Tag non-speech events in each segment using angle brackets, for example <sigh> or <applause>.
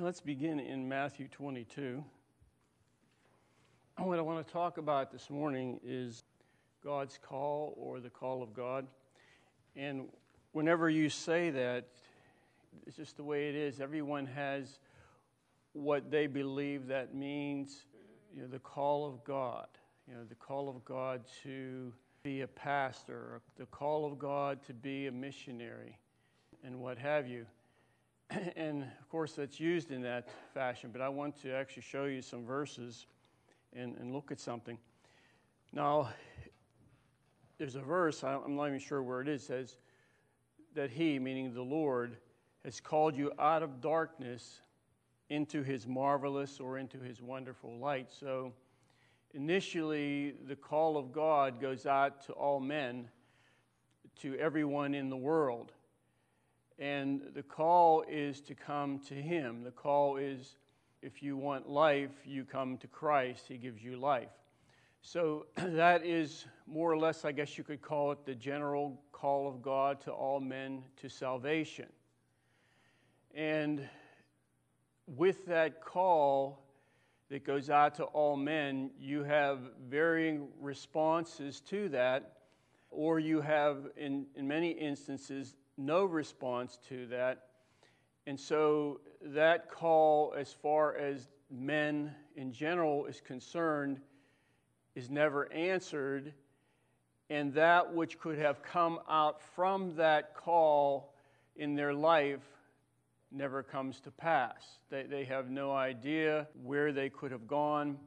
let's begin in Matthew 22. What I want to talk about this morning is God's call or the call of God. And whenever you say that, it's just the way it is. Everyone has what they believe that means, you know, the call of God, you know, the call of God to be a pastor, the call of God to be a missionary, and what have you. <clears throat> and of course, that's used in that fashion, but I want to actually show you some verses and, and look at something. Now, there's a verse, I'm not even sure where it is, says that He, meaning the Lord, has called you out of darkness into His marvelous or into His wonderful light. So, initially, the call of God goes out to all men, to everyone in the world. And the call is to come to Him. The call is if you want life, you come to Christ, He gives you life. So <clears throat> that is more or less, I guess you could call it the general call of God to all men to salvation. And with that call that goes out to all men, you have varying responses to that, or you have, in, in many instances, no response to that. And so that call, as far as men in general is concerned, is never answered. And that which could have come out from that call in their life never comes to pass. They, they have no idea where they could have gone.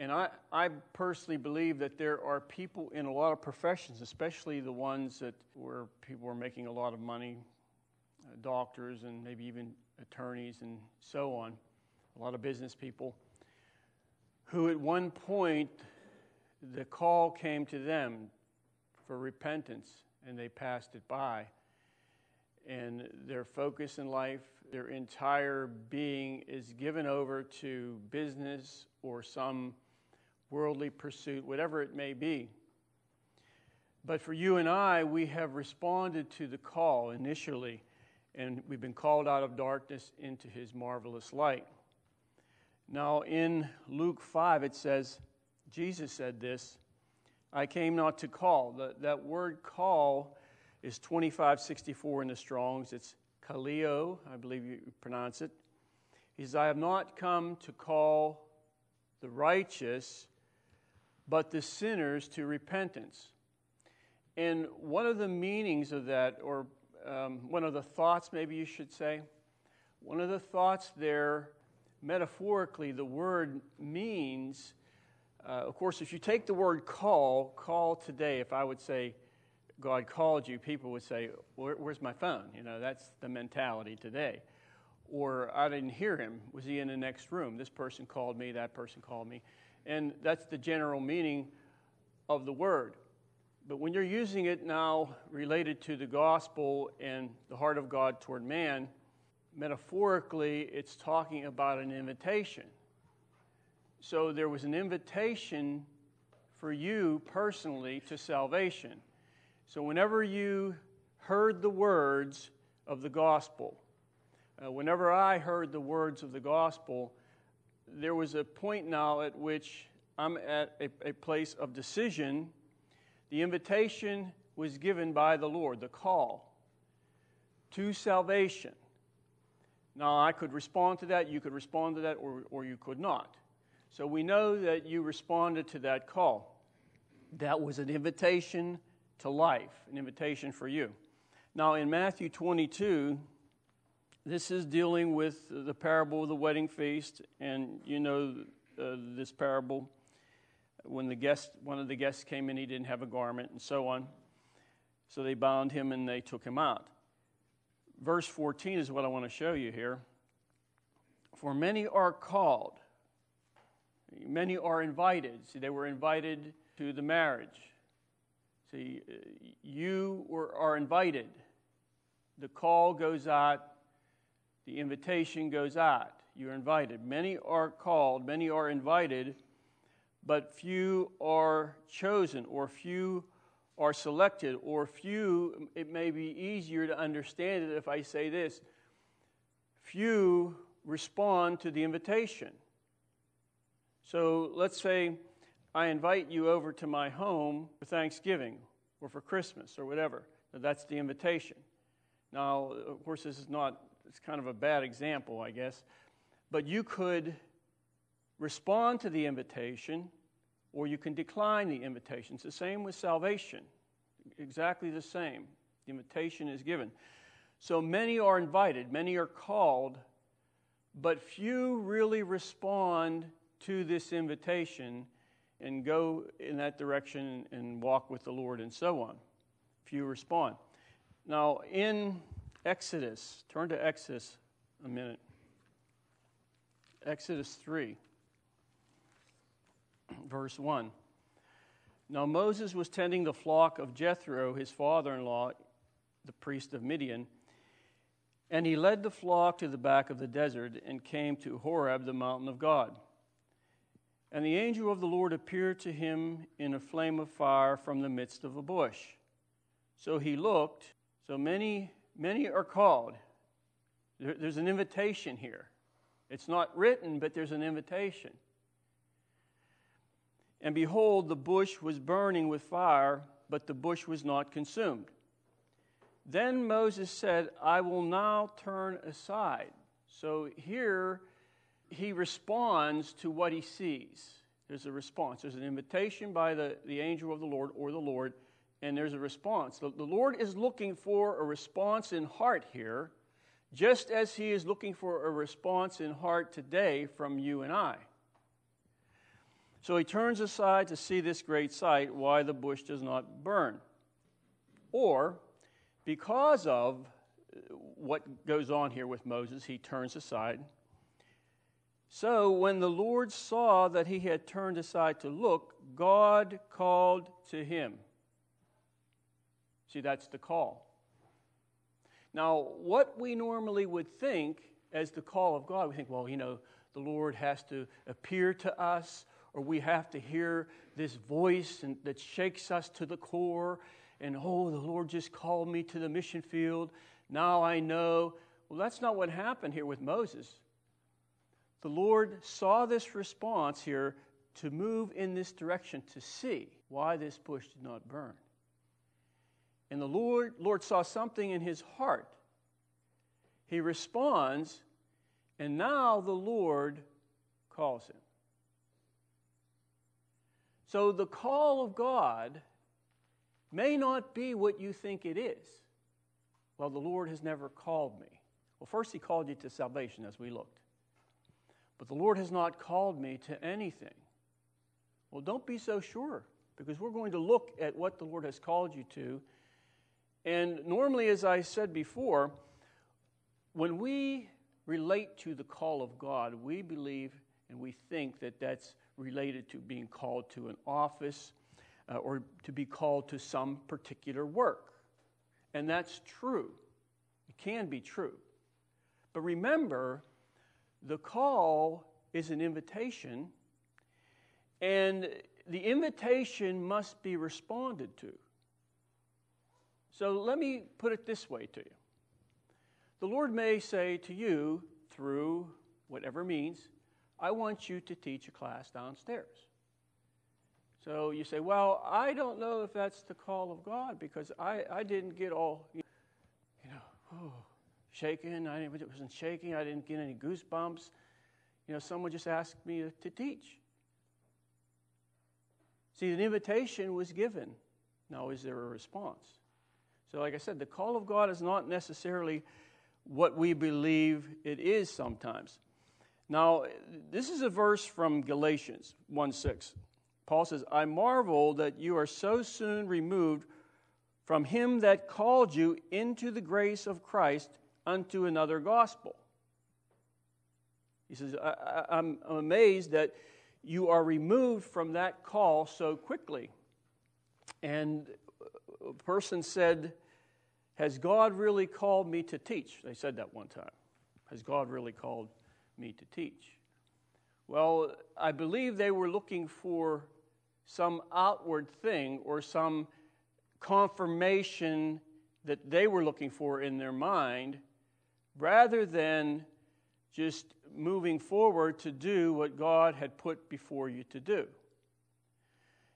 And I, I personally believe that there are people in a lot of professions, especially the ones that where people are making a lot of money, uh, doctors and maybe even attorneys and so on, a lot of business people, who at one point the call came to them for repentance and they passed it by. And their focus in life, their entire being is given over to business or some worldly pursuit, whatever it may be. But for you and I, we have responded to the call initially and we've been called out of darkness into his marvelous light. Now, in Luke 5, it says, Jesus said this I came not to call. The, that word call is 2564 in the Strongs. It's kaleo, I believe you pronounce it. He says, I have not come to call the righteous, but the sinners to repentance. And one of the meanings of that, or um, one of the thoughts, maybe you should say. One of the thoughts there, metaphorically, the word means, uh, of course, if you take the word call, call today, if I would say, God called you, people would say, Where, Where's my phone? You know, that's the mentality today. Or I didn't hear him. Was he in the next room? This person called me, that person called me. And that's the general meaning of the word. But when you're using it now related to the gospel and the heart of God toward man, metaphorically, it's talking about an invitation. So there was an invitation for you personally to salvation. So whenever you heard the words of the gospel, uh, whenever I heard the words of the gospel, there was a point now at which I'm at a, a place of decision the invitation was given by the Lord, the call to salvation. Now, I could respond to that, you could respond to that, or, or you could not. So we know that you responded to that call. That was an invitation to life, an invitation for you. Now, in Matthew 22, this is dealing with the parable of the wedding feast, and you know uh, this parable when the guest, one of the guests came in, he didn't have a garment, and so on. So they bound him and they took him out. Verse 14 is what I want to show you here. For many are called, many are invited. See, they were invited to the marriage. See, you were, are invited. The call goes out, the invitation goes out. You're invited. Many are called, many are invited but few are chosen, or few are selected, or few, it may be easier to understand it if I say this few respond to the invitation. So let's say I invite you over to my home for Thanksgiving or for Christmas or whatever. Now, that's the invitation. Now, of course, this is not, it's kind of a bad example, I guess, but you could respond to the invitation or you can decline the invitation. It's the same with salvation, exactly the same. The invitation is given. So many are invited, many are called, but few really respond to this invitation and go in that direction and walk with the Lord and so on. Few respond. Now, in Exodus, turn to Exodus a minute. Exodus 3, <clears throat> verse 1. Now Moses was tending the flock of Jethro, his father in law, the priest of Midian. And he led the flock to the back of the desert and came to Horeb, the mountain of God. And the angel of the Lord appeared to him in a flame of fire from the midst of a bush. So he looked. So many, many are called. There, there's an invitation here. It's not written, but there's an invitation. And behold, the bush was burning with fire, but the bush was not consumed. Then Moses said, I will now turn aside. So here he responds to what he sees. There's a response. There's an invitation by the, the angel of the Lord or the Lord, and there's a response. The, Lord is looking for a response in heart here, just as he is looking for a response in heart today from you and I. So he turns aside to see this great sight, why the bush does not burn. Or, because of uh, what goes on here with Moses, he turns aside. So when the Lord saw that he had turned aside to look, God called to him. See, that's the call. Now, what we normally would think as the call of God, we think, well, you know, the Lord has to appear to us, or we have to hear this voice and, that shakes us to the core and oh, the Lord just called me to the mission field. Now I know. Well, that's not what happened here with Moses. The Lord saw this response here to move in this direction to see why this bush did not burn. And the Lord, Lord saw something in his heart. He responds, and now the Lord calls him. So the call of God may not be what you think it is. Well, the Lord has never called me. Well, first, He called you to salvation as we looked. But the Lord has not called me to anything. Well, don't be so sure because we're going to look at what the Lord has called you to. And normally, as I said before, when we relate to the call of God, we believe and we think that that's related to being called to an office uh, or to be called to some particular work. And that's true. It can be true. But remember, the call is an invitation, and the invitation must be responded to. So let me put it this way to you The Lord may say to you, through whatever means, I want you to teach a class downstairs. So you say, well, I don't know if that's the call of God because I, I didn't get all, you know, oh, shaken. I didn't wasn't shaking. I didn't get any goosebumps. You know, someone just asked me to, to teach. See, an invitation was given. Now, is there a response? So, like I said, the call of God is not necessarily what we believe it is sometimes. Now, this is a verse from Galatians 1 6. Paul says, I marvel that you are so soon removed from him that called you into the grace of Christ unto another gospel. He says, I, am amazed that you are removed from that call so quickly. And a person said, Has God really called me to teach? They said that one time. Has God really called me to teach? Well, I believe they were looking for some outward thing or some confirmation that they were looking for in their mind rather than just moving forward to do what God had put before you to do.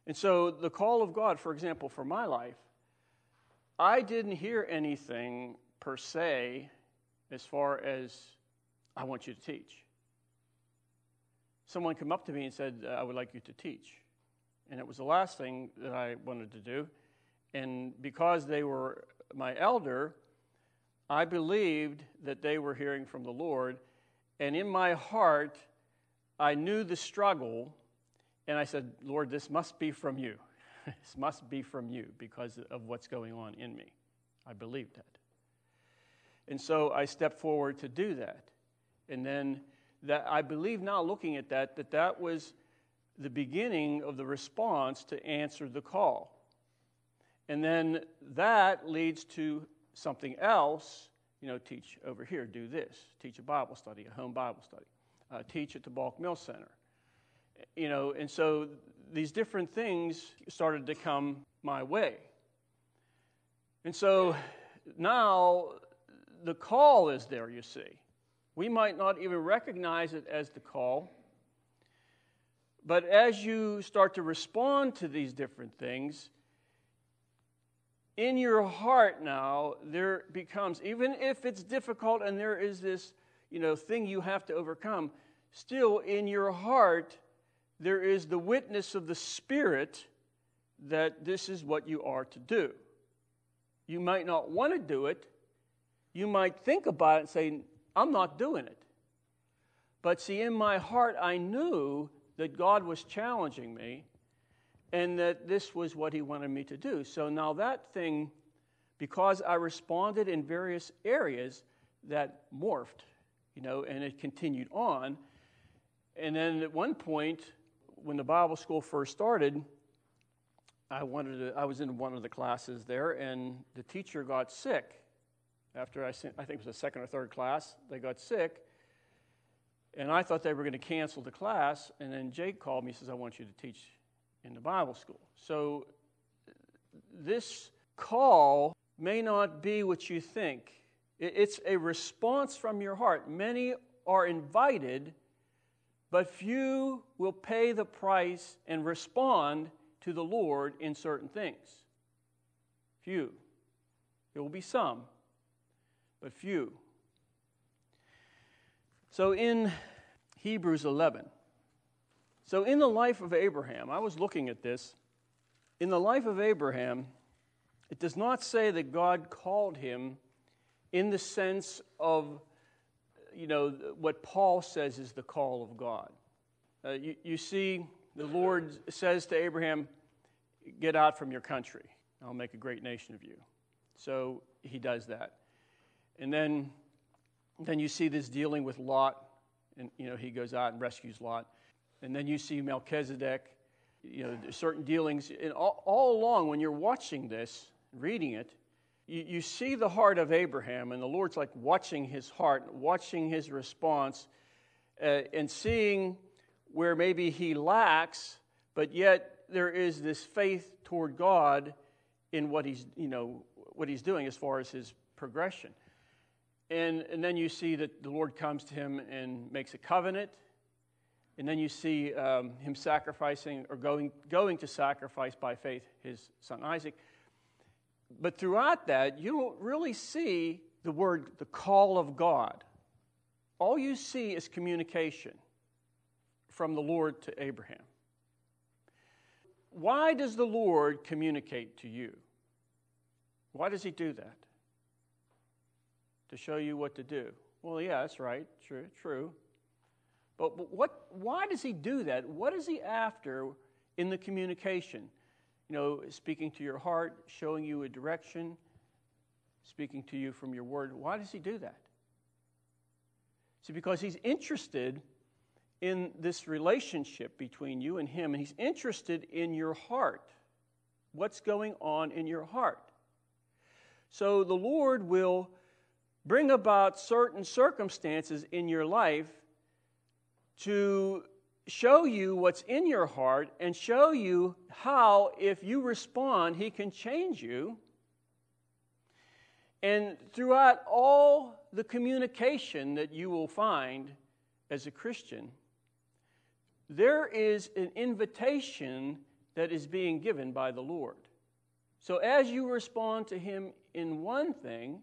And so, the call of God, for example, for my life, I didn't hear anything per se as far as I want you to teach. Someone came up to me and said, uh, I would like you to teach. And it was the last thing that I wanted to do. And because they were my elder, I believed that they were hearing from the Lord. And in my heart, I knew the struggle. And I said, Lord, this must be from you. This must be from you because of what's going on in me. I believed that. And so I stepped forward to do that. And then that I believe now looking at that that that was the beginning of the response to answer the call. And then that leads to something else, you know, teach over here, do this, teach a Bible study, a home Bible study, uh, teach at the Balk Mill Center. You know, and so these different things started to come my way. And so now the call is there, you see. We might not even recognize it as the call. But as you start to respond to these different things, in your heart now, there becomes, even if it's difficult and there is this, you know, thing you have to overcome, still in your heart, there is the witness of the Spirit that this is what you are to do. You might not want to do it. You might think about it and say, I'm not doing it. But see, in my heart, I knew that God was challenging me and that this was what He wanted me to do. So now that thing, because I responded in various areas, that morphed, you know, and it continued on. And then at one point, when the Bible school first started, I wanted to, I was in one of the classes there, and the teacher got sick after I, I think it was a second or third class, they got sick. And I thought they were going to cancel the class. And then Jake called me and says, I want you to teach in the Bible school. So this call may not be what you think, it's a response from your heart. Many are invited, but few will pay the price and respond to the Lord in certain things. Few. There will be some but few. So in Hebrews 11, so in the life of Abraham, I was looking at this. In the life of Abraham, it does not say that God called him in the sense of, you know, what Paul says is the call of God. Uh, you, you see, the Lord says to Abraham, Get out from your country. I'll make a great nation of you. So he does that. And then, then you see this dealing with Lot, and you know he goes out and rescues Lot. And then you see Melchizedek, you know, certain dealings. And all, all along, when you're watching this, reading it, you, you see the heart of Abraham, and the Lord's like watching his heart, watching his response, uh, and seeing where maybe he lacks, but yet there is this faith toward God in what he's, you know, what he's doing as far as his progression. And, and then you see that the Lord comes to him and makes a covenant. And then you see um, him sacrificing or going, going to sacrifice by faith his son Isaac. But throughout that, you don't really see the word, the call of God. All you see is communication from the Lord to Abraham. Why does the Lord communicate to you? Why does he do that? to show you what to do. Well, yeah, that's right. True, true. But, but what, why does he do that? What is he after in the communication? You know, speaking to your heart, showing you a direction, speaking to you from your word. Why does he do that? See, because he's interested in this relationship between you and him, and he's interested in your heart. What's going on in your heart? So the Lord will bring about certain circumstances in your life to show you what's in your heart and show you how, if you respond, He can change you. And throughout all the communication that you will find as a Christian, there is an invitation that is being given by the Lord. So as you respond to Him in one thing,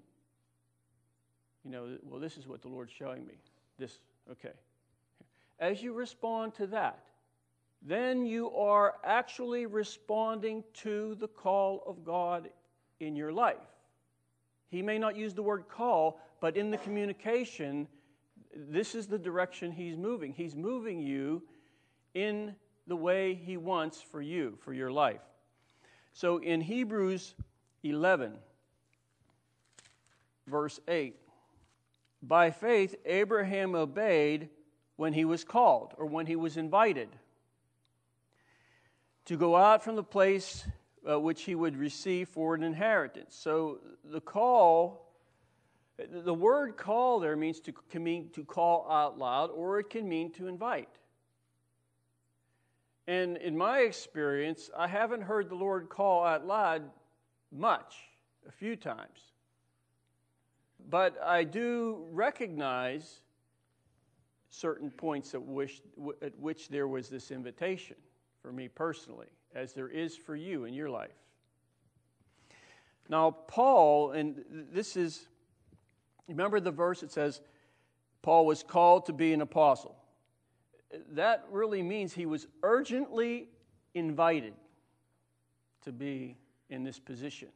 you know, well, this is what the Lord's showing me. This, okay. As you respond to that, then you are actually responding to the call of God in your life. He may not use the word call, but in the communication, this is the direction He's moving. He's moving you in the way He wants for you, for your life. So in Hebrews 11, verse 8, by faith, Abraham obeyed when he was called or when he was invited to go out from the place uh, which he would receive for an inheritance. So the call, the word call there means to, can mean to call out loud or it can mean to invite. And in my experience, I haven't heard the Lord call out loud much, a few times. But I do recognize certain points at which, at which there was this invitation for me personally, as there is for you in your life. Now, Paul, and this is, remember the verse that says, Paul was called to be an apostle that really means he was urgently invited to be in this position.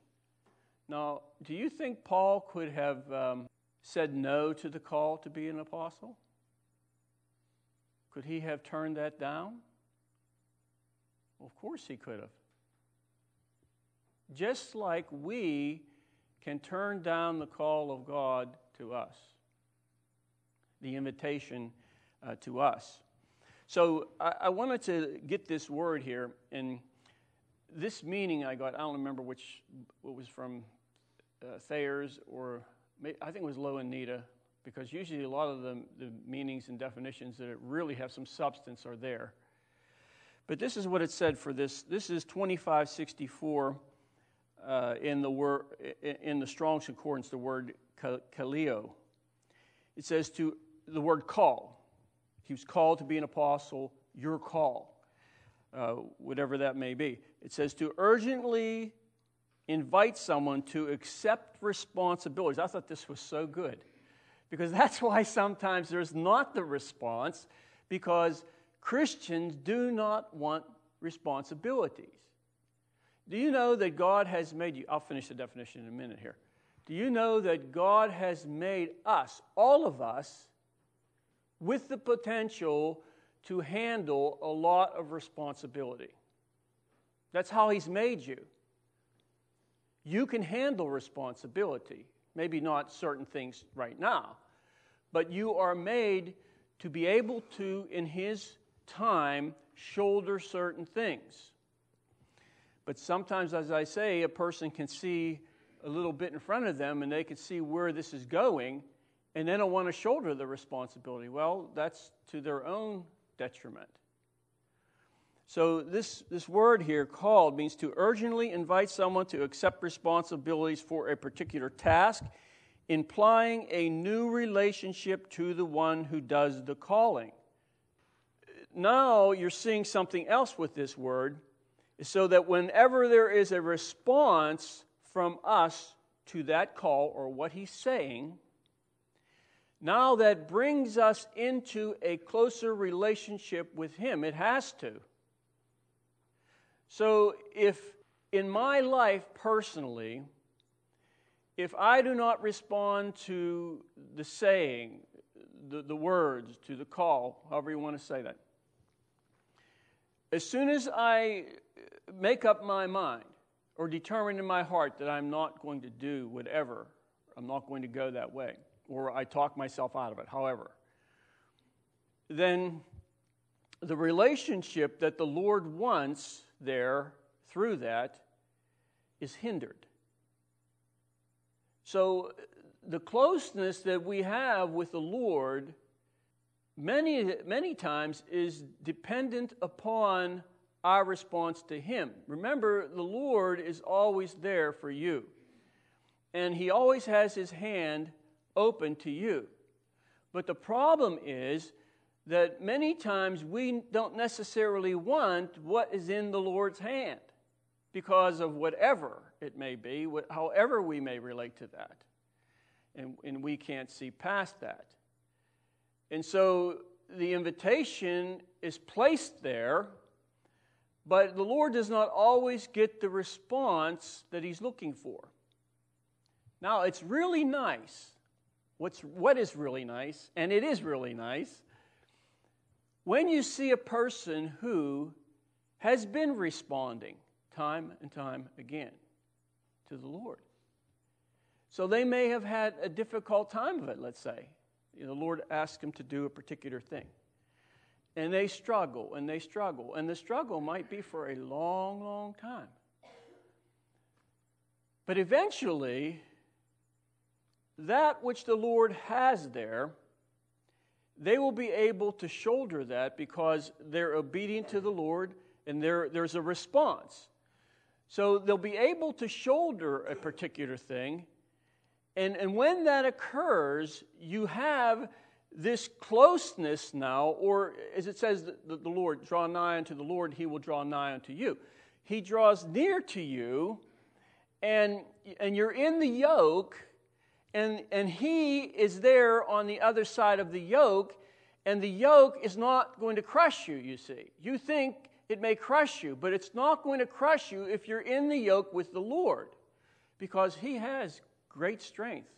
Now, do you think Paul could have um, said no to the call to be an apostle? Could he have turned that down? Well, of course he could have. Just like we can turn down the call of God to us, the invitation uh, to us. So I, I, wanted to get this word here, and this meaning I got, I don't remember which, what was from uh, Thayer's or I think it was Louw and Nida, because usually a lot of the, the meanings and definitions that really have some substance are there. But this is what it said for this. This is 2564 uh, in the word in the Strong's Concordance, the word kaleo. It says to the word call. He was called to be an apostle, your call, uh, whatever that may be. It says to urgently invite someone to accept responsibilities. I thought this was so good because that's <laughs> why sometimes there's not the response because Christians do not want responsibilities. Do you know that God has made you? I'll finish the definition in a minute here. Do you know that God has made us, all of us, with the potential to handle a lot of responsibility. That's how He's made you. You can handle responsibility, maybe not certain things right now, but you are made to be able to, in His time, shoulder certain things. But sometimes, as I say, a person can see a little bit in front of them and they can see where this is going and they don't want to shoulder the responsibility. Well, that's to their own detriment. So, this, this word here, called, means to urgently invite someone to accept responsibilities for a particular task, implying a new relationship to the one who does the calling. Now you're seeing something else with this word, so that whenever there is a response from us to that call or what he's saying, now that brings us into a closer relationship with Him. It has to. So, if in my life personally, if I do not respond to the saying, the, the words, to the call, however you want to say that, as soon as I make up my mind or determine in my heart that I'm not going to do whatever, I'm not going to go that way or I talk myself out of it, however, then the relationship that the Lord wants there through that is hindered. So the closeness that we have with the Lord many many times is dependent upon our response to him. Remember the Lord is always there for you. and He always has His hand open to you. But the problem is that many times we don't necessarily want what is in the Lord's hand because of whatever it may be, however we may relate to that. And, and we can't see past that. And so the invitation is placed there, but the Lord does not always get the response that He's looking for. Now, it's really nice. What's, what is really nice, and it is really nice, when you see a person who has been responding time and time again to the Lord. So they may have had a difficult time of it, let's say. The Lord asked them to do a particular thing. And they struggle and they struggle. And the struggle might be for a long, long time. But eventually, that which the Lord has there, they will be able to shoulder that because they're obedient to the Lord and there's a response. So they'll be able to shoulder a particular thing. And, and when that occurs, you have this closeness now, or as it says, the, the Lord, draw nigh unto the Lord, he will draw nigh unto you. He draws near to you, and, and you're in the yoke, and, and he is there on the other side of the yoke, and the yoke is not going to crush you, you see. You think it may crush you, but it's not going to crush you if you're in the yoke with the Lord, because he has great strength.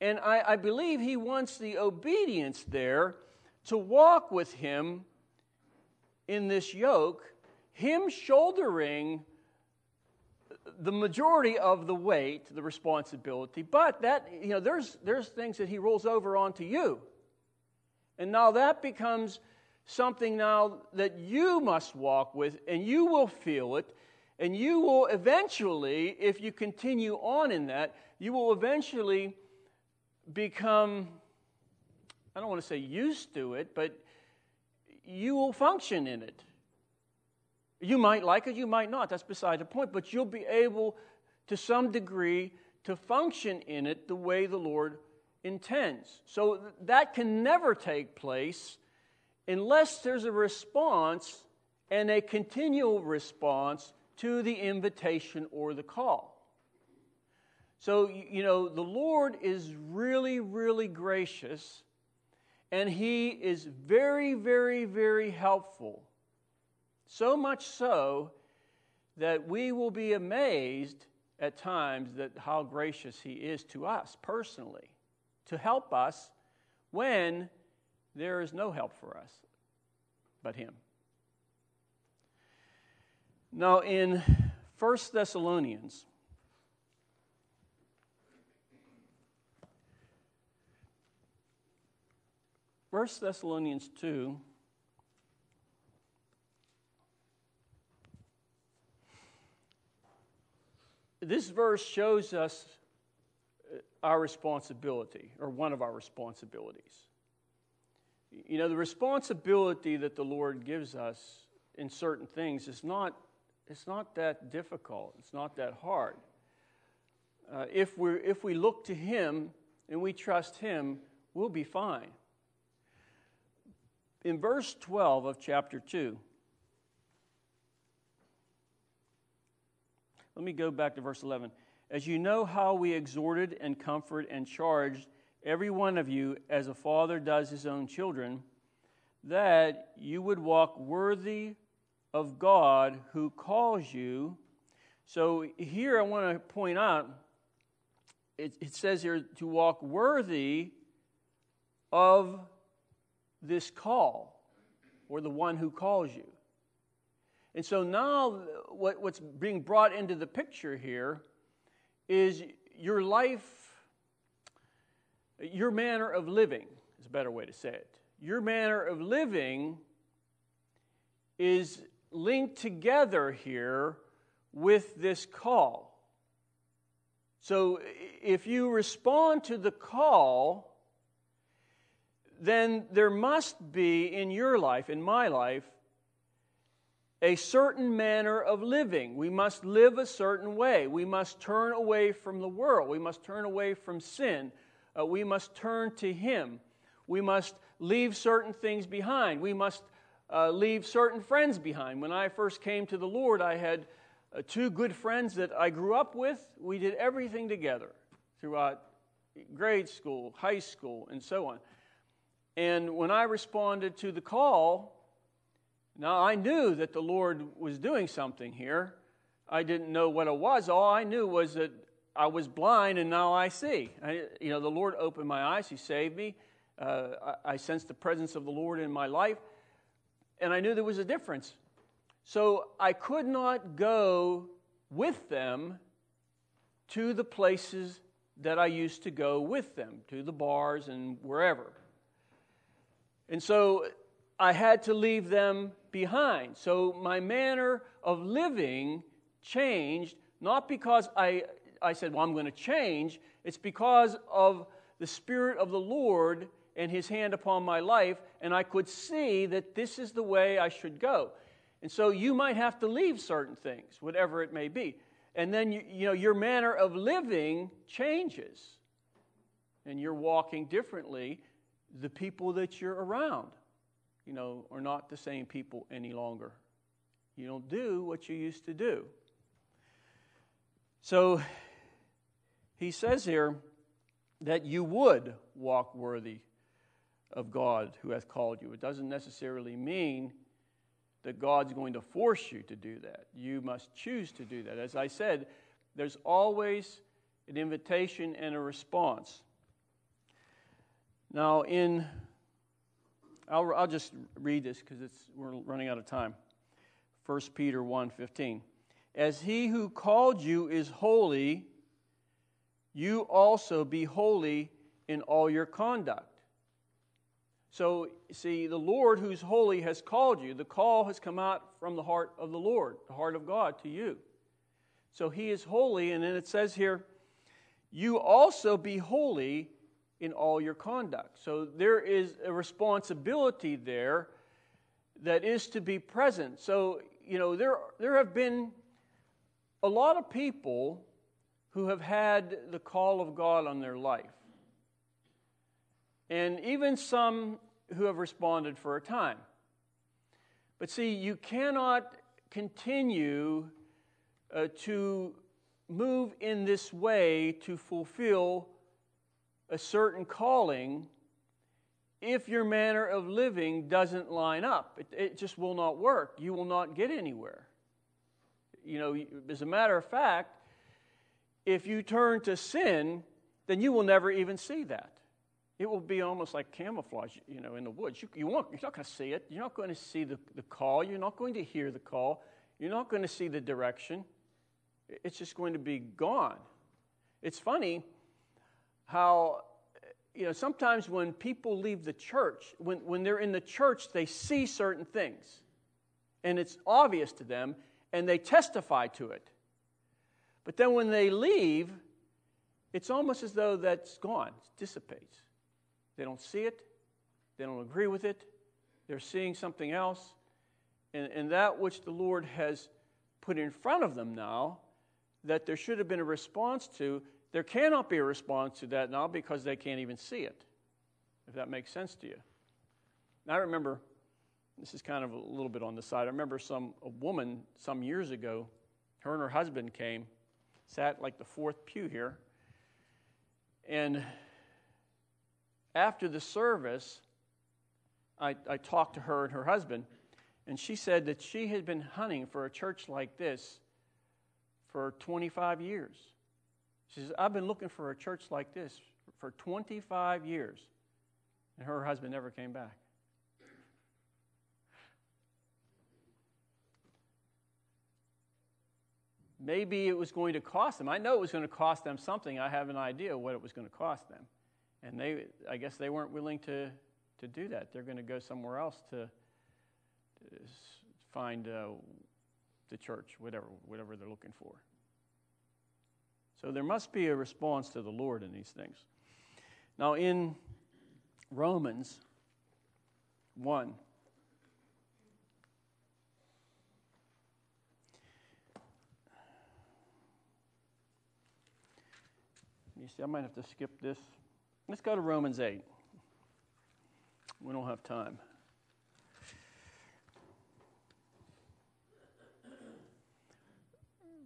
And I, I believe he wants the obedience there to walk with him in this yoke, him shouldering the majority of the weight, the responsibility, but that, you know, there's, there's things that he rolls over onto you. And now that becomes something now that you must walk with, and you will feel it, and you will eventually, if you continue on in that, you will eventually become, I don't want to say used to it, but you will function in it. You might like it, you might not. That's beside the point. But you'll be able, to some degree, to function in it the way the Lord intends. So that can never take place unless there's a response and a continual response to the invitation or the call. So, you know, the Lord is really, really gracious, and He is very, very, very helpful so much so that we will be amazed at times that how gracious he is to us personally to help us when there is no help for us but him. Now in 1 Thessalonians 1 Thessalonians 2 this verse shows us our responsibility, or one of our responsibilities. You know, the responsibility that the Lord gives us in certain things is not, it's not that difficult, it's not that hard. Uh, if, we if we look to Him and we trust Him, we'll be fine. In verse 12 of chapter 2, Let me go back to verse 11. As you know how we exhorted and comforted and charged every one of you as a father does his own children, that you would walk worthy of God who calls you. So here I want to point out it, it says here to walk worthy of this call or the one who calls you. And so now, what, what's being brought into the picture here is your life, your manner of living, is a better way to say it. Your manner of living is linked together here with this call. So if you respond to the call, then there must be in your life, in my life, a certain manner of living. We must live a certain way. We must turn away from the world. We must turn away from sin. Uh, we must turn to Him. We must leave certain things behind. We must uh, leave certain friends behind. When I first came to the Lord, I had uh, two good friends that I grew up with. We did everything together throughout grade school, high school, and so on. And when I responded to the call, now I knew that the Lord was doing something here. I didn't know what it was. All I knew was that I was blind and now I see. I, you know, the Lord opened my eyes. He saved me. Uh, I, I sensed the presence of the Lord in my life, and I knew there was a difference. So I could not go with them to the places that I used to go with them, to the bars and wherever. And so I had to leave them behind. So my manner of living changed, not because I, I said, Well, I'm going to change. It's because of the Spirit of the Lord and His hand upon my life, and I could see that this is the way I should go. And so you might have to leave certain things, whatever it may be. And then you, you know, your manner of living changes. And you're walking differently. The people that you're around, you know, are not the same people any longer. You don't do what you used to do. So he says here that you would walk worthy of God who hath called you. It doesn't necessarily mean that God's going to force you to do that. You must choose to do that. As I said, there's always an invitation and a response. Now, in I'll, I'll just read this because we're running out of time. 1 Peter 1:15. As he who called you is holy, you also be holy in all your conduct. So, see, the Lord who's holy has called you. The call has come out from the heart of the Lord, the heart of God to you. So he is holy, and then it says here, you also be holy in all your conduct. So there is a responsibility there that is to be present. So, you know, there, there have been a lot of people who have had the call of God on their life. And even some who have responded for a time. But see, you cannot continue uh, to move in this way to fulfill a certain calling if your manner of living doesn't line up. It, it, just will not work. You will not get anywhere. You know, as a matter of fact, if you turn to sin, then you will never even see that. It will be almost like camouflage, you know, in the woods. You, you won't, you're not going to see it. You're not going to see the, the call. You're not going to hear the call. You're not going to see the direction. It's just going to be gone. It's funny how, you know, sometimes when people leave the church, when, when they're in the church, they see certain things. And it's obvious to them, and they testify to it. But then when they leave, it's almost as though that's gone, it dissipates. They don't see it, they don't agree with it, they're seeing something else. And, and that which the Lord has put in front of them now, that there should have been a response to, there cannot be a response to that now because they can't even see it, if that makes sense to you. I remember, this is kind of a little bit on the side. I remember some a woman some years ago, her and her husband came, sat like the fourth pew here, and after the service, I, I talked to her and her husband, and she said that she had been hunting for a church like this for 25 years. She says, I've been looking for a church like this for 25 years. And her husband never came back. Maybe it was going to cost them. I know it was going to cost them something. I have an idea what it was going to cost them. And they, I guess they weren't willing to, to do that. They're going to go somewhere else to, find uh, the church, whatever, whatever they're looking for. So there must be a response to the Lord in these things. Now, in Romans 1, you see, I might have to skip this. Let's go to Romans 8. We don't have time.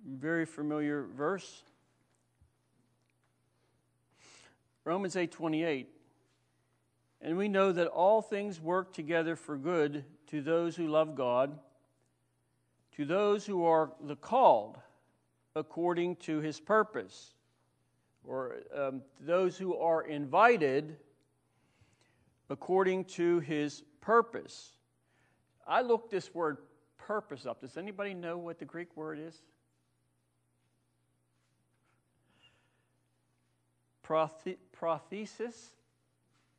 Very familiar verse. Romans 8:28 And we know that all things work together for good to those who love God to those who are the called according to his purpose or um, those who are invited according to his purpose. I looked this word purpose up. Does anybody know what the Greek word is? Prothe- prothesis?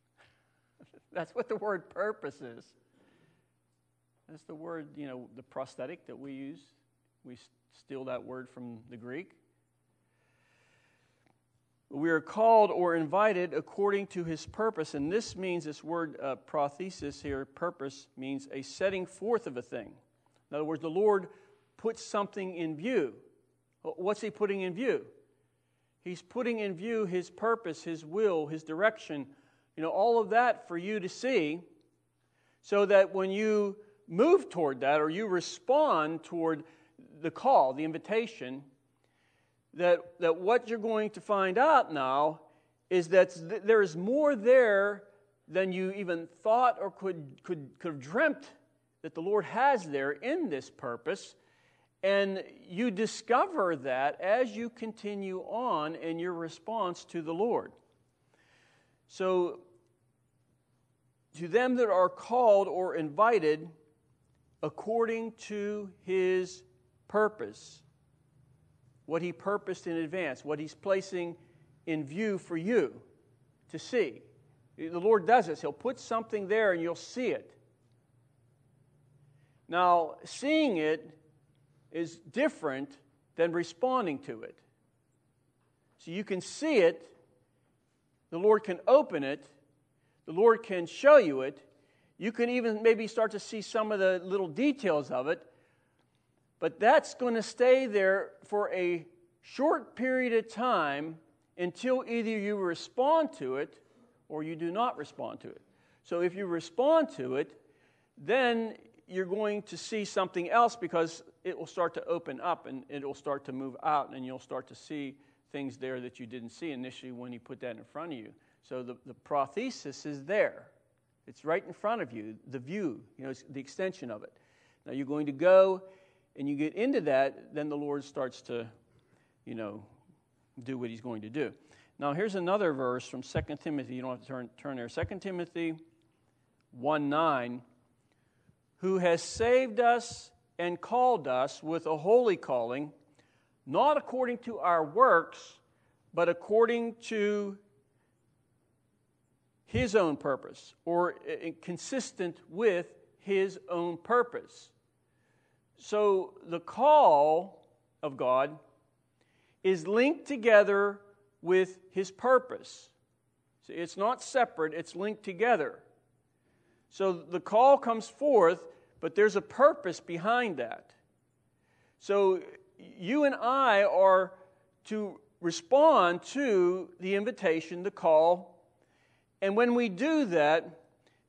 <laughs> That's what the word purpose is. That's the word, you know, the prosthetic that we use. We steal that word from the Greek. We are called or invited according to his purpose. And this means, this word uh, prothesis here, purpose, means a setting forth of a thing. In other words, the Lord puts something in view. What's he putting in view? He's putting in view his purpose, his will, his direction, you know, all of that for you to see, so that when you move toward that or you respond toward the call, the invitation, that, that what you're going to find out now is that there is more there than you even thought or could, could, could have dreamt that the Lord has there in this purpose. And you discover that as you continue on in your response to the Lord. So, to them that are called or invited according to his purpose what he purposed in advance, what he's placing in view for you to see. The Lord does this. He'll put something there and you'll see it. Now, seeing it is different than responding to it. So you can see it, the Lord can open it, the Lord can show you it. You can even maybe start to see some of the little details of it, but that's going to stay there for a short period of time until either you respond to it or you do not respond to it. So if you respond to it, then you're going to see something else because it will start to open up and it will start to move out and you'll start to see things there that you didn't see initially when you put that in front of you. So the, the prothesis is there. It's right in front of you, the view, you know, the extension of it. Now you're going to go and you get into that, then the Lord starts to, you know, do what he's going to do. Now, here's another verse from 2 Timothy. You don't have to turn, turn there. 2 Timothy 1 9. Who has saved us and called us with a holy calling, not according to our works, but according to his own purpose, or uh, uh, consistent with his own purpose. So the call of God is linked together with his purpose. See, it's not separate, it's linked together. So the call comes forth, but there's a purpose behind that. So you and I are to respond to the invitation, the call, and when we do that,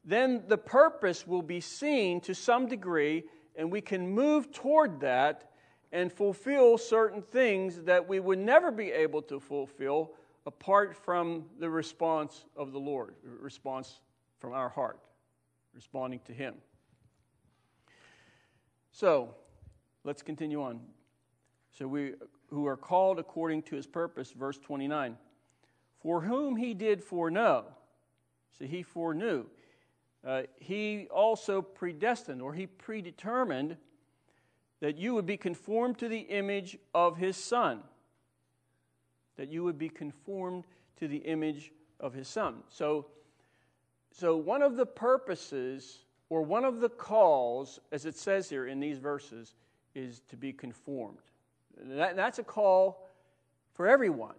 then the purpose will be seen to some degree and we can move toward that and fulfill certain things that we would never be able to fulfill apart from the response of the Lord, response from our heart, responding to Him. So, let's continue on. So, we who are called according to His purpose, verse 29. For whom He did foreknow, so He foreknew uh, he also predestined or he predetermined that you would be conformed to the image of his son. That you would be conformed to the image of his son. So, so one of the purposes or one of the calls, as it says here in these verses, is to be conformed. That, that's a call for everyone.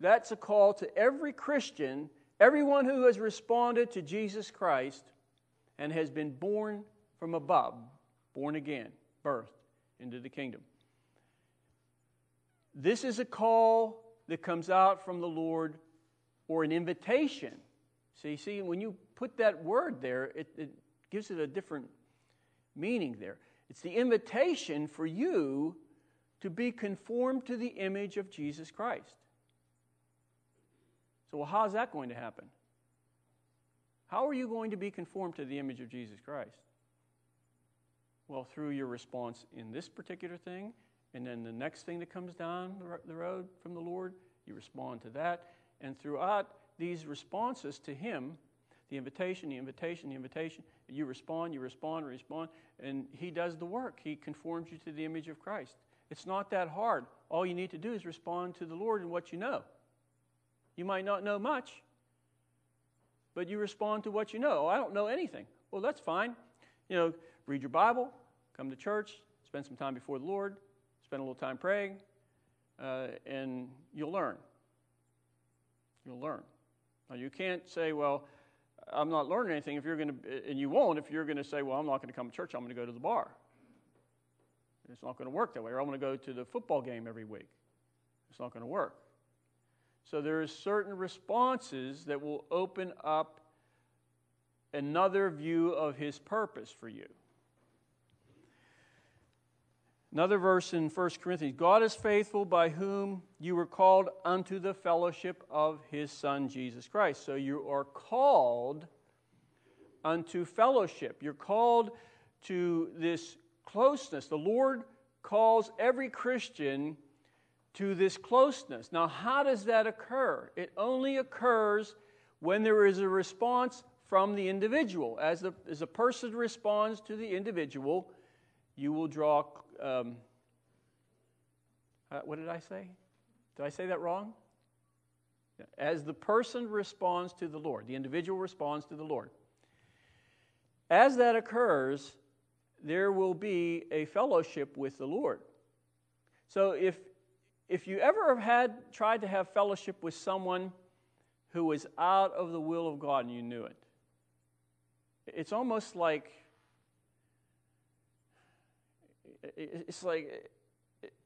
That's a call to every Christian Everyone who has responded to Jesus Christ and has been born from above, born again, birthed into the kingdom. This is a call that comes out from the Lord or an invitation. See, see, when you put that word there, it, it gives it a different meaning there. It's the invitation for you to be conformed to the image of Jesus Christ. So, well, how's that going to happen? How are you going to be conformed to the image of Jesus Christ? Well, through your response in this particular thing, and then the next thing that comes down the road from the Lord, you respond to that. And throughout these responses to Him, the invitation, the invitation, the invitation, you respond, you respond, respond, and He does the work. He conforms you to the image of Christ. It's not that hard. All you need to do is respond to the Lord in what you know. You might not know much, but you respond to what you know. Oh, I don't know anything. Well, that's fine. You know, read your Bible, come to church, spend some time before the Lord, spend a little time praying, uh, and you'll learn. You'll learn. Now, you can't say, well, I'm not learning anything if you're going to, and you won't if you're going to say, well, I'm not going to come to church, I'm going to go to the bar. It's not going to work that way. Or I'm going to go to the football game every week. It's not going to work. So there are certain responses that will open up another view of his purpose for you. Another verse in 1 Corinthians God is faithful by whom you were called unto the fellowship of his Son, Jesus Christ. So you are called unto fellowship. You're called to this closeness. The Lord calls every Christian to this closeness. Now, how does that occur? It only occurs when there is a response from the individual. As, the, as a person responds to the individual, you will draw. Um, uh, what did I say? Did I say that wrong? As the person responds to the Lord, the individual responds to the Lord. As that occurs, there will be a fellowship with the Lord. So if if you ever have had tried to have fellowship with someone who was out of the will of God and you knew it, it's almost like it's like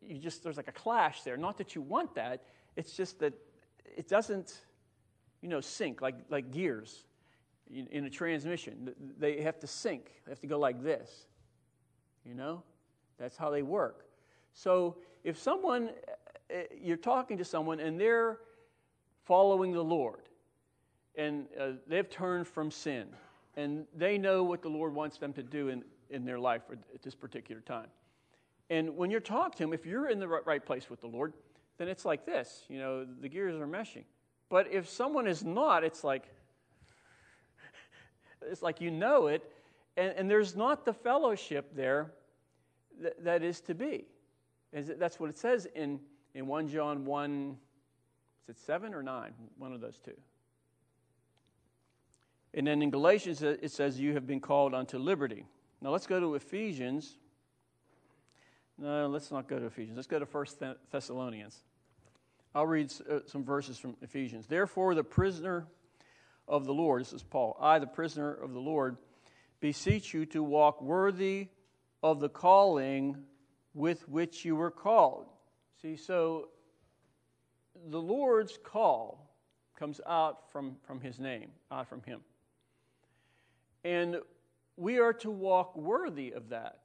you just there's like a clash there. Not that you want that, it's just that it doesn't, you know, sync like like gears in a transmission. They have to sync. They have to go like this. You know, that's how they work. So if someone you're talking to someone and they're following the Lord and uh, they've turned from sin and they know what the Lord wants them to do in, in their life at this particular time. And when you're talking to them, if you're in the right place with the Lord, then it's like this you know, the gears are meshing. But if someone is not, it's like, it's like you know it, and, and there's not the fellowship there that, that is to be. That's what it says in in 1 John 1, is it 7 or 9? One of those two. And then in Galatians, it says, You have been called unto liberty. Now let's go to Ephesians. No, let's not go to Ephesians. Let's go to 1 Thessalonians. I'll read uh, some verses from Ephesians. Therefore, the prisoner of the Lord, this is Paul, I, the prisoner of the Lord, beseech you to walk worthy of the calling with which you were called See, so the Lord's call comes out from, from his name, out from him. And we are to walk worthy of that.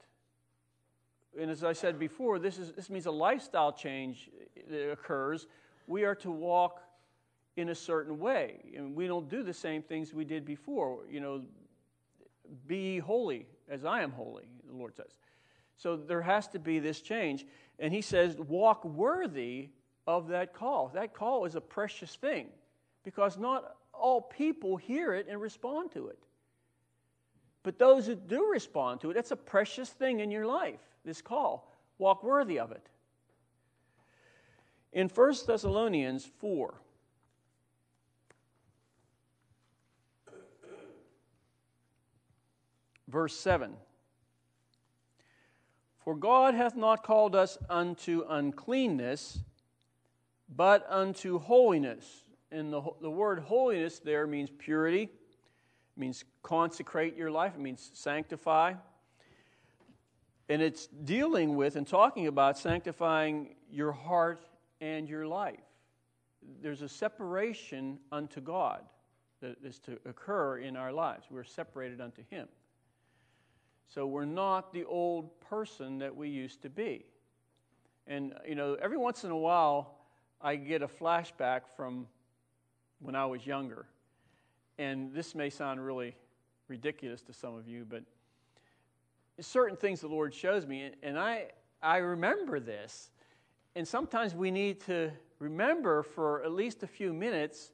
And as I said before, this, is, this means a lifestyle change that occurs. We are to walk in a certain way. And we don't do the same things we did before. You know, be holy as I am holy, the Lord says. So there has to be this change. And he says, walk worthy of that call. That call is a precious thing because not all people hear it and respond to it. But those who do respond to it, that's a precious thing in your life, this call. Walk worthy of it. In 1 Thessalonians 4, verse 7. For God hath not called us unto uncleanness, but unto holiness. And the, the word holiness there means purity, it means consecrate your life, it means sanctify. And it's dealing with and talking about sanctifying your heart and your life. there's a separation unto God that is to occur in our lives. We're separated unto Him. So we're not the old person that we used to be. And, you know, every once in a while, I get a flashback from when I was younger. And this may sound really ridiculous to some of you, but certain things the Lord shows me, and I, I remember this. And sometimes we need to remember for at least a few minutes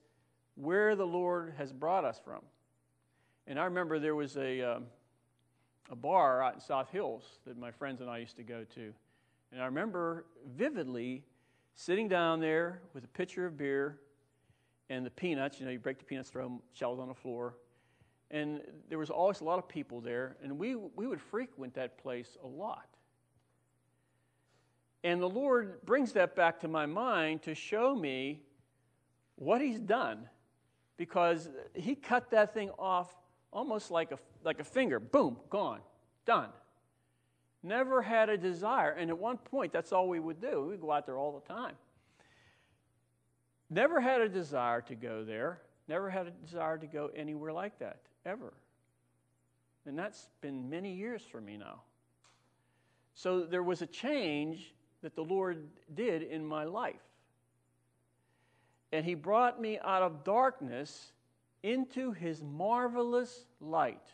where the Lord has brought us from. And I remember there was a, um, a bar out in South Hills that my friends and I used to go to. And I remember vividly sitting down there with a pitcher of beer and the peanuts. You know, you break the peanuts, throw them shells on the floor. And there was always a lot of people there, and we, we would frequent that place a lot. And the Lord brings that back to my mind to show me what He's done because He cut that thing off almost like a, like a finger. Boom, gone, done. Never had a desire. And at one point, that's all we would do. We'd go out there all the time. Never had a desire to go there. Never had a desire to go anywhere like that, ever. And that's been many years for me now. So there was a change that the Lord did in my life. And He brought me out of darkness into His marvelous light.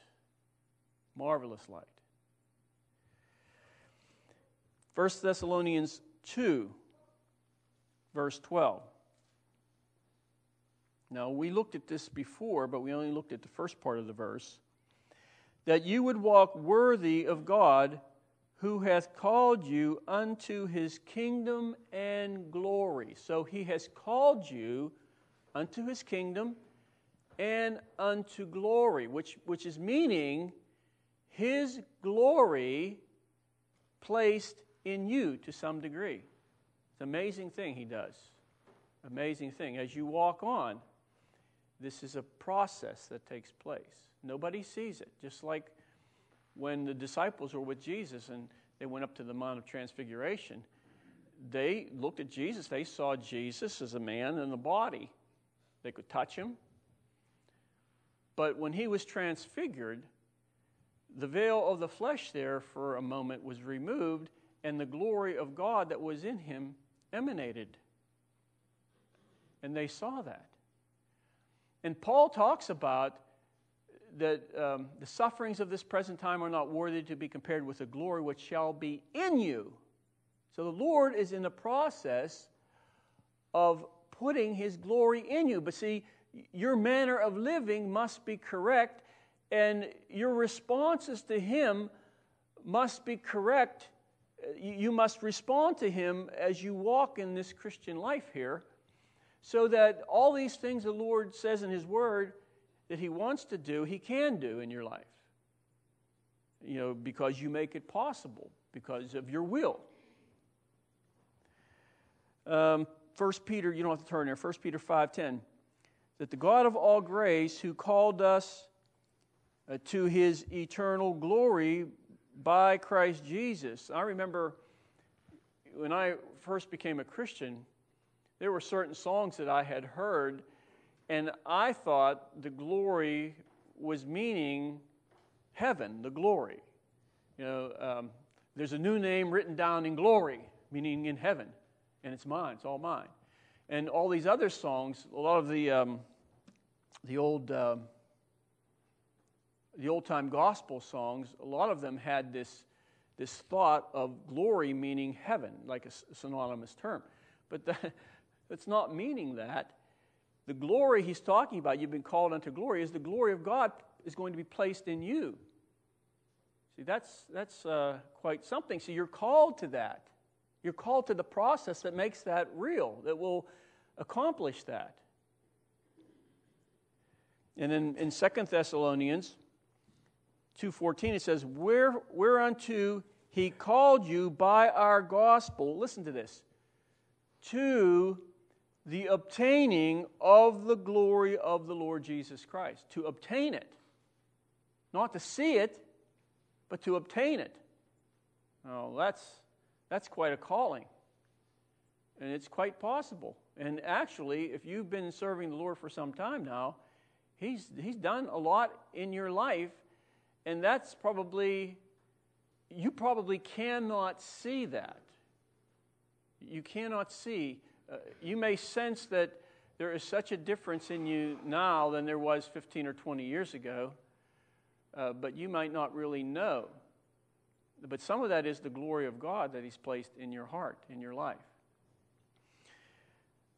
Marvelous light. 1 Thessalonians 2, verse 12. Now, we looked at this before, but we only looked at the first part of the verse. That you would walk worthy of God who hath called you unto his kingdom and glory. So he has called you unto his kingdom and unto glory, which, which is meaning his glory placed in you to some degree. It's an amazing thing he does. Amazing thing. As you walk on, this is a process that takes place. Nobody sees it. Just like when the disciples were with Jesus and they went up to the Mount of Transfiguration, they looked at Jesus. They saw Jesus as a man in the body. They could touch him. But when he was transfigured, the veil of the flesh there for a moment was removed, and the glory of God that was in him emanated. And they saw that. And Paul talks about that um, the sufferings of this present time are not worthy to be compared with the glory which shall be in you. So the Lord is in the process of putting his glory in you. But see, your manner of living must be correct, and your responses to him must be correct you must respond to him as you walk in this Christian life here, so that all these things the Lord says in his word that he wants to do, he can do in your life. You know, because you make it possible, because of your will. Um, 1 Peter, you don't have to turn there, 1 Peter 5.10, that the God of all grace who called us uh, to his eternal glory by Christ Jesus. I remember when I first became a Christian, there were certain songs that I had heard, and I thought the glory was meaning heaven, the glory. You know, um, there's a new name written down in glory, meaning in heaven, and it's mine, it's all mine. And all these other songs, a lot of the, um, the old. Um, the old time gospel songs, a lot of them had this, this thought of glory meaning heaven, like a synonymous term. But that, <laughs> that's not meaning that. The glory he's talking about, you've been called unto glory, is the glory of God is going to be placed in you. See, that's, that's uh, quite something. So you're called to that. You're called to the process that makes that real, that will accomplish that. And then in Second Thessalonians, 2.14, it says, Where, Whereunto he called you by our gospel, listen to this, to the obtaining of the glory of the Lord Jesus Christ. To obtain it. Not to see it, but to obtain it. Oh, that's, that's quite a calling. And it's quite possible And actually, if you've been serving the Lord for some time now, He's, he's done a lot in your life, and that's probably, you probably cannot see that. You cannot see. Uh, you may sense that there is such a difference in you now than there was 15 or 20 years ago, uh, but you might not really know. But some of that is the glory of God that He's placed in your heart, in your life.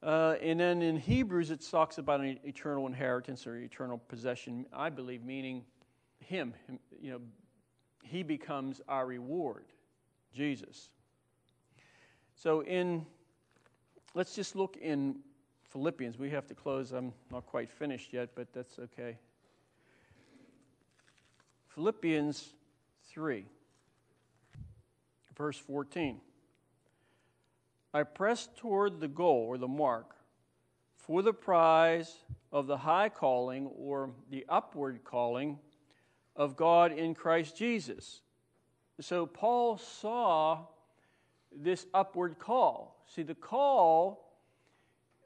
Uh, and then in Hebrews, it talks about an eternal inheritance or eternal possession, I believe, meaning Him. You know, He becomes our reward, Jesus. So in, let's just look in Philippians. We have to close. I'm not quite finished yet, but that's okay. Philippians 3, verse 14. I press toward the goal or the mark for the prize of the high calling or the upward calling of God in Christ Jesus. So Paul saw this upward call. See, the call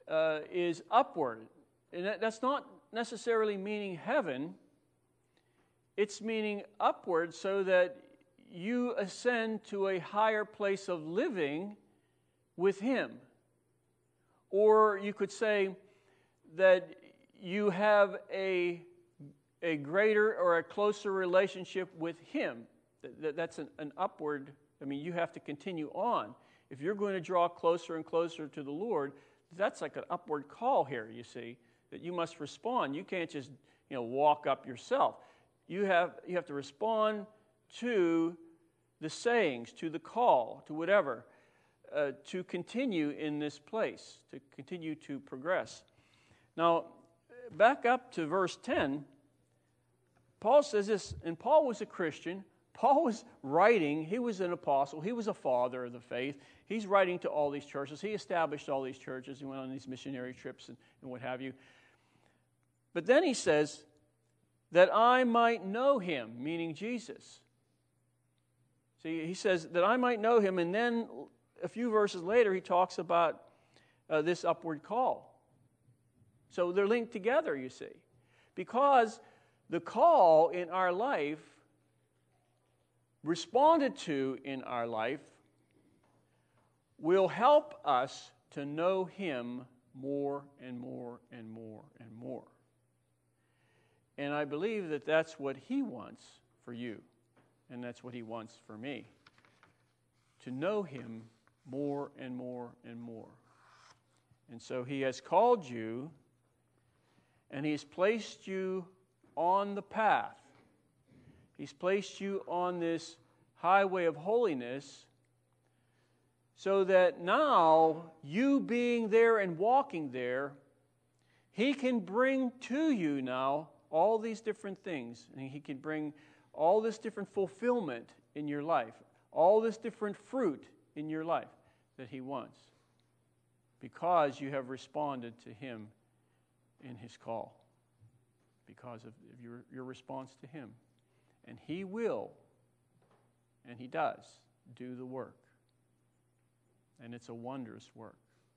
uh, is upward. And that, that's not necessarily meaning heaven, it's meaning upward so that you ascend to a higher place of living with Him. Or you could say that you have a, a greater or a closer relationship with Him. That, that's an, an upward, I mean, you have to continue on. If you're going to draw closer and closer to the Lord, that's like an upward call here, you see, that you must respond. You can't just, you know, walk up yourself. You have, you have to respond to the sayings, to the call, to whatever uh, to continue in this place, to continue to progress. Now, back up to verse 10, Paul says this, and Paul was a Christian. Paul was writing, he was an apostle, he was a father of the faith. He's writing to all these churches. He established all these churches. He went on these missionary trips and, and what have you. But then he says, that I might know him, meaning Jesus. See, he says, that I might know him, and then a few verses later, he talks about uh, this upward call. So they're linked together, you see. Because the call in our life, responded to in our life, will help us to know Him more and more and more and more. And I believe that that's what He wants for you, and that's what He wants for me to know Him more and more and more. And so he has called you and he's placed you on the path. He's placed you on this highway of holiness so that now, you being there and walking there, he can bring to you now all these different things. And he can bring all this different fulfillment in your life, all this different fruit in your life that He wants because you have responded to Him in His call, because of your, your response to Him. And He will, and He does, do the work. And it's a wondrous work.